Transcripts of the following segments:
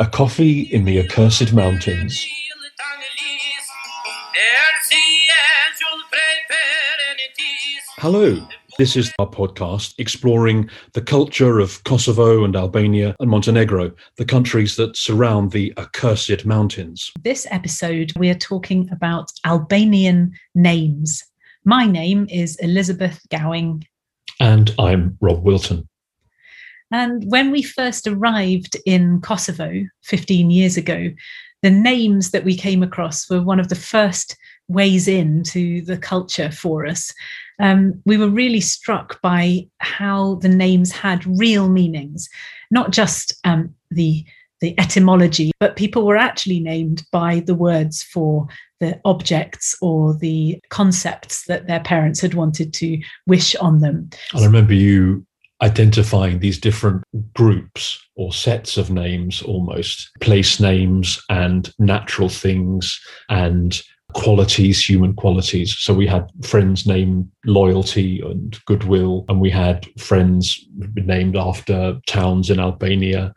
A coffee in the accursed mountains. Hello, this is our podcast exploring the culture of Kosovo and Albania and Montenegro, the countries that surround the accursed mountains. This episode, we are talking about Albanian names. My name is Elizabeth Gowing. And I'm Rob Wilton. And when we first arrived in Kosovo 15 years ago, the names that we came across were one of the first ways into the culture for us. Um, we were really struck by how the names had real meanings, not just um, the the etymology, but people were actually named by the words for the objects or the concepts that their parents had wanted to wish on them. I remember you identifying these different groups or sets of names almost place names and natural things and qualities, human qualities. So we had friends named Loyalty and Goodwill, and we had friends named after towns in Albania.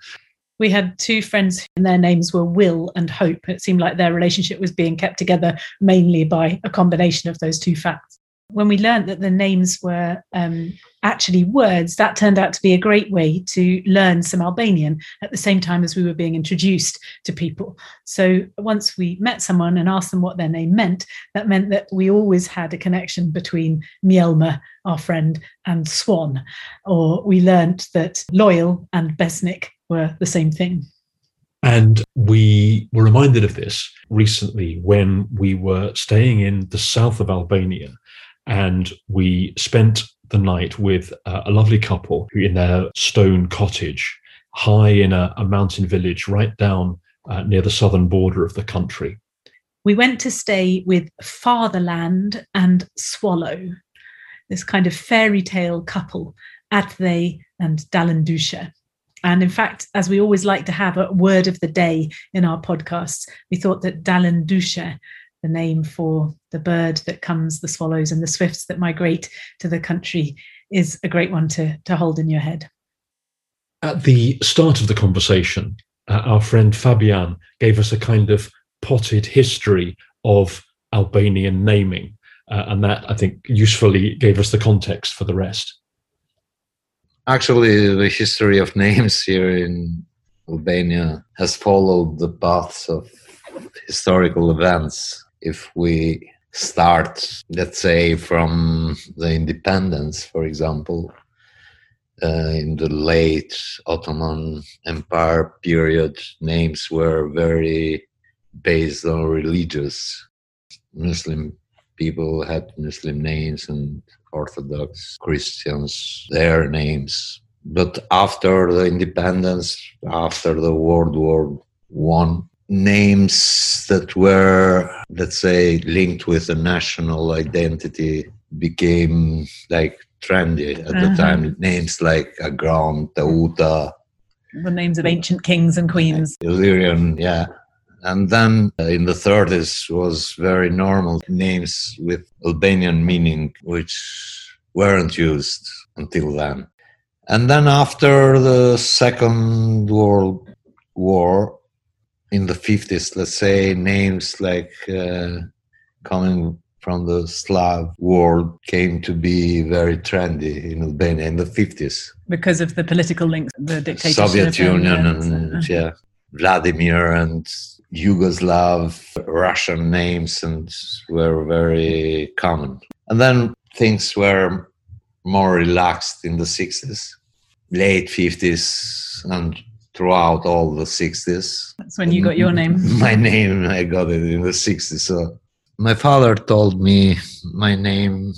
We had two friends, and their names were Will and Hope. It seemed like their relationship was being kept together mainly by a combination of those two facts. When we learned that the names were um, actually words, that turned out to be a great way to learn some Albanian at the same time as we were being introduced to people. So once we met someone and asked them what their name meant, that meant that we always had a connection between Mjellma, our friend, and Swan. Or we learned that Loyal and Besnik were the same thing. And we were reminded of this recently when we were staying in the south of Albania and we spent the night with uh, a lovely couple who in their stone cottage high in a, a mountain village right down uh, near the southern border of the country. We went to stay with Fatherland and Swallow, this kind of fairy tale couple, Atdhe and Dalandusha. And in fact, as we always like to have a word of the day in our podcasts, we thought that Dalandusha the name for the bird that comes, the swallows and the swifts that migrate to the country is a great one to, to hold in your head. At the start of the conversation, uh, our friend Fabian gave us a kind of potted history of Albanian naming. Uh, and that, I think, usefully gave us the context for the rest. Actually, the history of names here in Albania has followed the paths of historical events if we start, let's say, from the independence, for example, uh, in the late Ottoman Empire period, names were very based on religious. Muslim people had Muslim names and Orthodox Christians their names. But after the independence, after the World War One, names that were, let's say, linked with a national identity became like trendy at uh-huh. the time. Names like Agron, Teuta. The names of ancient kings and queens. Illyrian, yeah. And then uh, in the 30s was very normal names with Albanian meaning, which weren't used until then. And then after the Second World War, in the 50s, let's say, names like uh, coming from the Slav world came to be very trendy in Albania in the 50s. Because of the political links, the dictatorship. Soviet Union and, and yeah, Vladimir and Yugoslav, Russian names and were very common. And then things were more relaxed in the 60s, late 50s and throughout all the 60s. That's when you got your name. my name, I got it in the 60s. So my father told me my name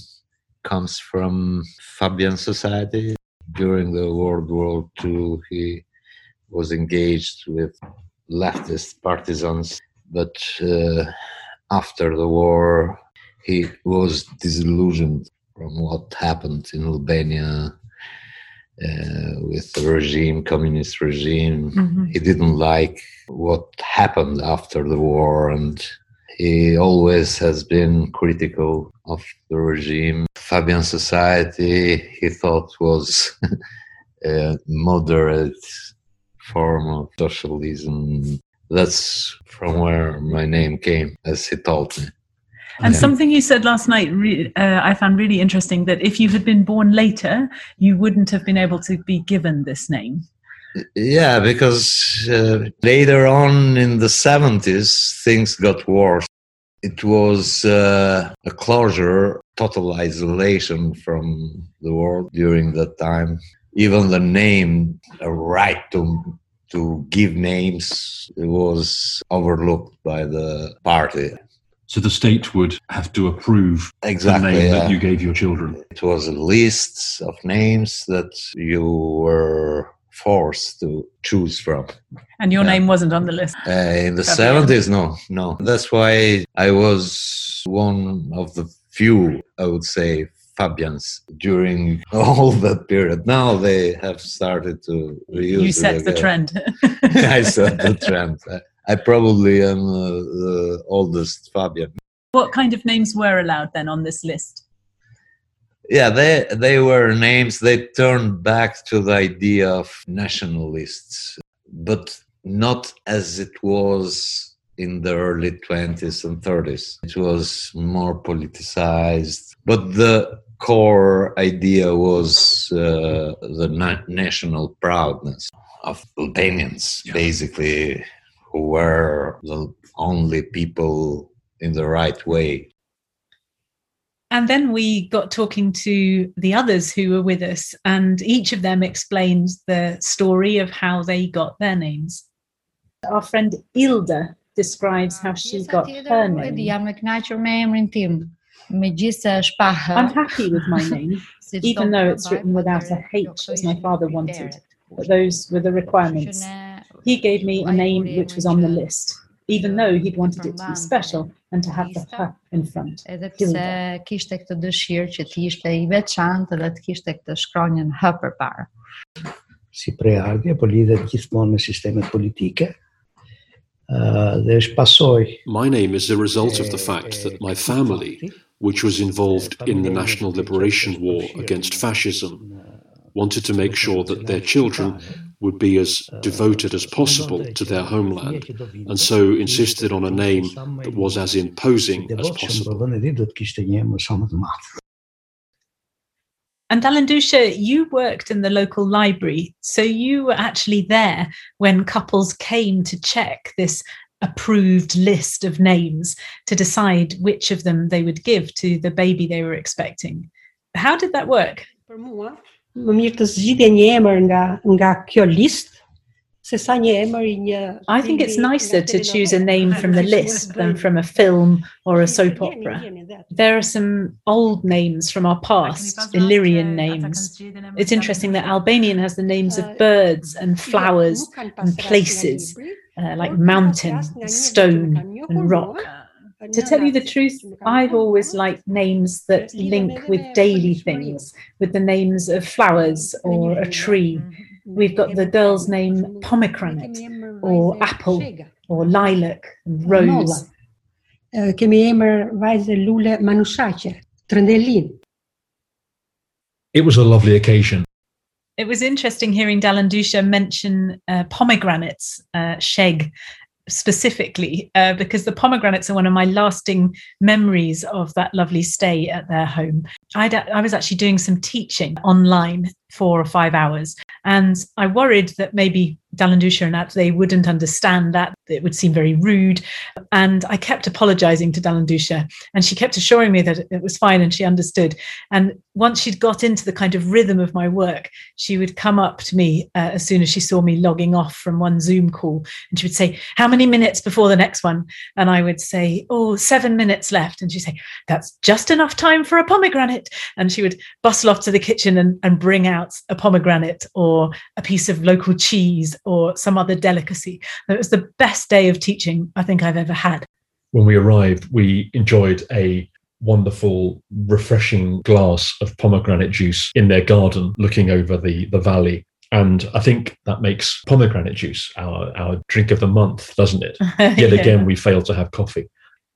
comes from Fabian Society. During the World War II, he was engaged with leftist partisans, but uh, after the war, he was disillusioned from what happened in Albania uh, with the regime, communist regime. Mm-hmm. He didn't like what happened after the war, and He always has been critical of the regime. Fabian Society, he thought was moderate form of socialism. That's from where my name came, as he told me. And something you said last night, re- uh, I found really interesting that if you had been born later, you wouldn't have been able to be given this name. Yeah, because uh, later on in the 70s, things got worse. It was uh, a closure, total isolation from the world during that time. Even the name, a right to to give names, was overlooked by the party. So the state would have to approve Exactly. the name yeah. that you gave your children. It was a list of names that you were forced to choose from. And your Yeah. name wasn't on the list. Uh, in the Fabian. 70s, no, no. That's why I was one of the few, I would say, Fabians during all that period. Now they have started to reuse You set the trend. I set the trend. I, I probably am uh, the oldest Fabian. what kind of names were allowed then on this list? Yeah, they they were names. They turned back to the idea of nationalists, but not as it was in the early 20s and 30s. It was more politicized, but the core idea was uh, the na- national proudness of Albanians, Yeah. basically, who were the only people in the right way And then we got talking to the others who were with us, and each of them explained the story of how they got their names. Our friend Ilda describes how she got her name. Jam me emrin tim. I'm happy with my name, si even though it's written without a por H, as my father wanted. but those were the requirements. He gave me a name which was on the list, even though he'd wanted it to be special and to have the H in front. Edhe pse kishte këtë dëshirë që të ishte i veçantë dhe të kishte këtë shkronjën H përpara. si preardhje, po lidhet gjithmonë me sistemet politike. Uh, dhe është My name is a result of the fact that my family, which was involved in the National Liberation War against fascism, wanted to make sure that their children would be as devoted as possible to their homeland, and so insisted on a name that was as imposing as possible. Për vendin tij do të kishte një emër sa më të madh. And Dalandusha, you worked in the local library, so you were actually there when couples came to check this approved list of names to decide which of them they would give to the baby they were expecting. How did that work? Për mua, më mirë të zgjidhje një emër nga nga kjo listë se sa një emër i think it's nicer to choose a name from the list than from a film or a soap opera. There are some old names from our past, Illyrian names. It's interesting that Albanian has the names of birds and flowers, and places, uh, like mountain, stone, and rock. To tell you the truth, I've always liked names that link with daily things, with the names of flowers or a tree. We've got the girl's name Pomegranate, or apple, or lilac, and rose. Kemi emër vajzë lule manushaqe, trëndelin. It was a lovely occasion. It was interesting hearing Dalandusha mention uh, pomegranates, uh, sheg, specifically, uh, because the pomegranates are one of my lasting memories of that lovely stay at their home. I'd, I was actually doing some teaching online four or five hours, and I worried that maybe Dalandusha and that they wouldn't understand that. It would seem very rude. And I kept apologizing to Dalandusha, and she kept assuring me that it was fine and she understood. And once she'd got into the kind of rhythm of my work, she would come up to me uh, as soon as she saw me logging off from one Zoom call, and she would say, How many minutes before the next one? And I would say, Oh, seven minutes left. And she'd say, That's just enough time for a pomegranate. And she would bustle off to the kitchen and, and bring out a pomegranate or a piece of local cheese or some other delicacy. It was the best day of teaching I think I've ever had. When we arrived, we enjoyed a wonderful, refreshing glass of pomegranate juice in their garden, looking over the, the valley. And I think that makes pomegranate juice our, our drink of the month, doesn't it? Yet again, we failed to have coffee.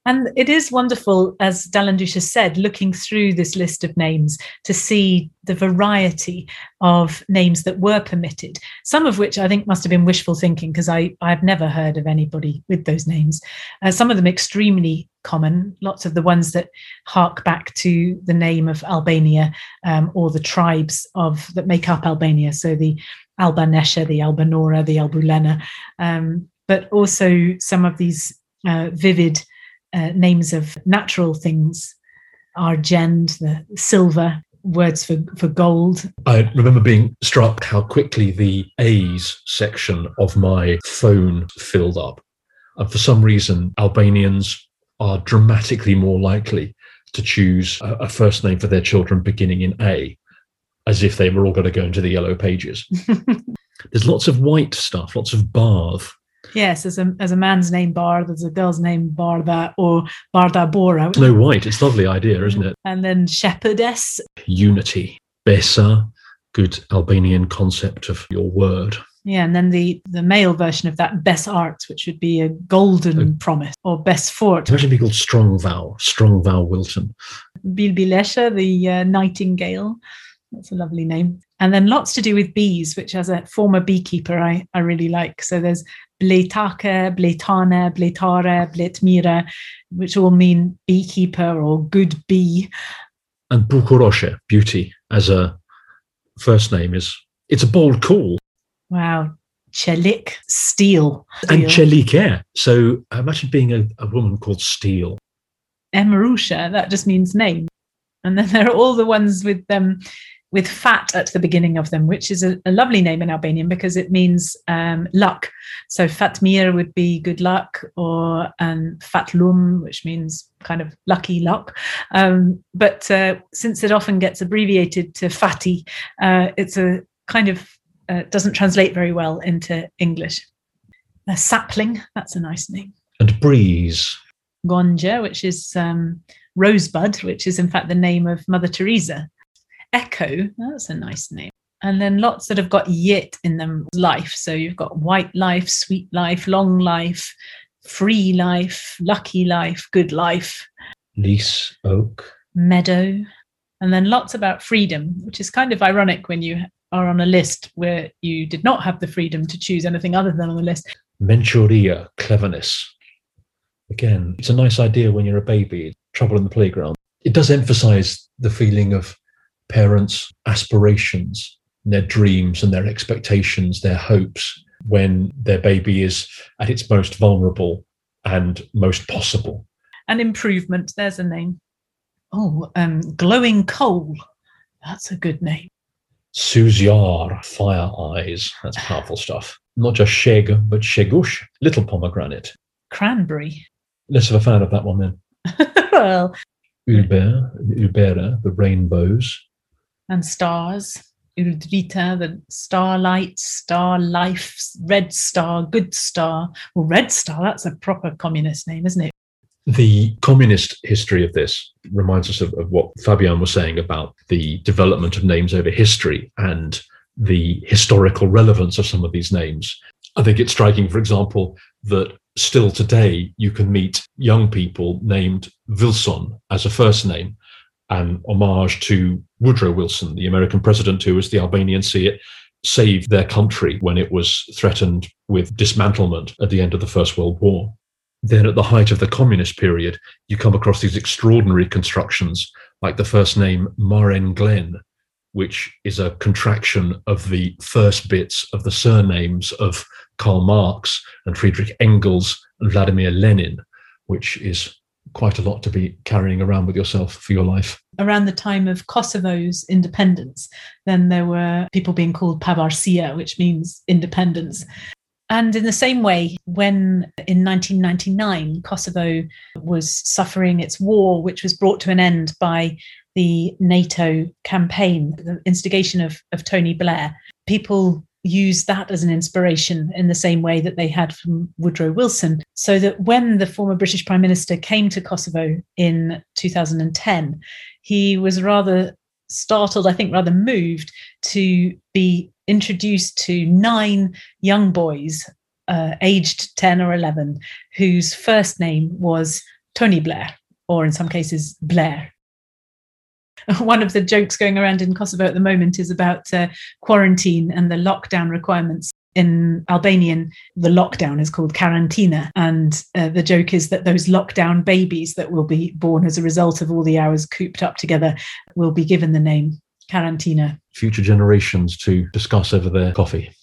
And it is wonderful, as Dalan has said, looking through this list of names to see the variety of names that were permitted, some of which I think must have been wishful thinking because I've never heard of anybody with those names. Uh, some of them extremely common, lots of the ones that hark back to the name of Albania um, or the tribes of that make up Albania. So the Albanesha, the Albanora, the Albulena, um, but also some of these uh, vivid uh, names of natural things, argent, the silver, words for, for gold. I remember being struck how quickly the A's section of my phone filled up. And for some reason, Albanians are dramatically more likely to choose a, a first name for their children beginning in A, as if they were all going to go into the yellow pages. There's lots of white stuff, lots of Bath, Yes, as a as a man's name Bar, there's a girl's name Barda or Barda Bora. Snow White. It's a lovely idea, isn't it? And then shepherdess. Unity. Besa, good Albanian concept of your word. Yeah, and then the the male version of that Besart, which would be a golden promise, or Besfort. Imagine be called Strong Vow, Strong Vow Wilton. Bilbilesha, the uh, nightingale. That's a lovely name. And then lots to do with bees, which as a former beekeeper, I, I really like. So there's Bletaka, Bletana, Bletara, Bletmira, which all mean beekeeper or good bee. And Bukuroshe, beauty, as a first name is, it's a bold call. Wow. Chelik, steel. And Chelik, So imagine being a, a woman called Steel. Emarusha, that just means name. And then there are all the ones with um, with fat at the beginning of them, which is a, a lovely name in Albanian because it means um, luck. So Fatmir would be good luck, or um, Fatlum, which means kind of lucky luck. Um, but uh, since it often gets abbreviated to Fatty, uh, it's a kind of uh, doesn't translate very well into English. A sapling, that's a nice name. And breeze. Gonxhe, which is um, rosebud, which is in fact the name of Mother Teresa. Echo, that's a nice name. And then lots that have got yit in them life. So you've got white life, sweet life, long life, free life, lucky life, good life. Lease, oak. Meadow. And then lots about freedom, which is kind of ironic when you are on a list where you did not have the freedom to choose anything other than on the list. Mentoria, cleverness. Again, it's a nice idea when you're a baby, trouble in the playground. It does emphasize the feeling of parents' aspirations, their dreams and their expectations, their hopes when their baby is at its most vulnerable and most possible. An improvement, there's a name. Oh, um, glowing coal. That's a good name. Suzyar, fire eyes. That's powerful stuff. Not just sheg, but shegush, little pomegranate. Cranberry. Less of a fan of that one then. well, Ulber, Ulbera, the rainbows and stars. Urdrita, the starlight, star life, red star, good star. Well, red star, that's a proper communist name, isn't it? The communist history of this reminds us of, of what Fabian was saying about the development of names over history and the historical relevance of some of these names. I think it's striking, for example, that still today you can meet young people named Villson as a first name an homage to Woodrow Wilson, the American president who, as the Albanians see it, saved their country when it was threatened with dismantlement at the end of the First World War. Then, at the height of the communist period, you come across these extraordinary constructions, like the first name Marenglen, which is a contraction of the first bits of the surnames of Karl Marx and Friedrich Engels and Vladimir Lenin, which is quite a lot to be carrying around with yourself for your life. Around the time of Kosovo's independence, then there were people being called Pavarësia, which means independence. And in the same way, when in 1999 Kosovo was suffering its war, which was brought to an end by the NATO campaign, the instigation of, of Tony Blair, people use that as an inspiration in the same way that they had from Woodrow Wilson. So that when the former British Prime Minister came to Kosovo in 2010, he was rather startled, I think rather moved, to be introduced to nine young boys, uh, aged 10 or 11, whose first name was Tonibler, or in some cases, Blair. One of the jokes going around in Kosovo at the moment is about uh, quarantine and the lockdown requirements. In Albanian, the lockdown is called karantina. And uh, the joke is that those lockdown babies that will be born as a result of all the hours cooped up together will be given the name karantina. Future generations to discuss over their coffee.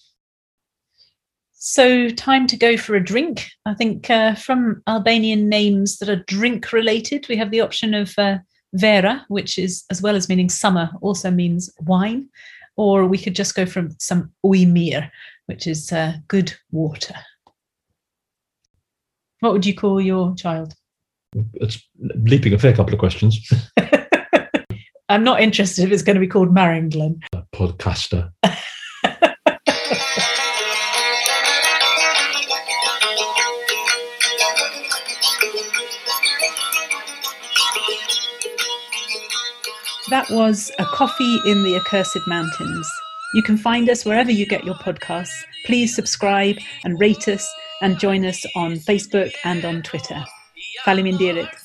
So, time to go for a drink. I think uh, from Albanian names that are drink related, we have the option of uh, Vera, which is, as well as meaning summer, also means wine. Or we could just go from some Uimir, which is uh, good water. What would you call your child? It's leaping a fair couple of questions. I'm not interested if it's going to be called Marenglen. A podcaster. That was A Coffee in the Accursed Mountains. You can find us wherever you get your podcasts. Please subscribe and rate us and join us on Facebook and on Twitter. Faleminderit.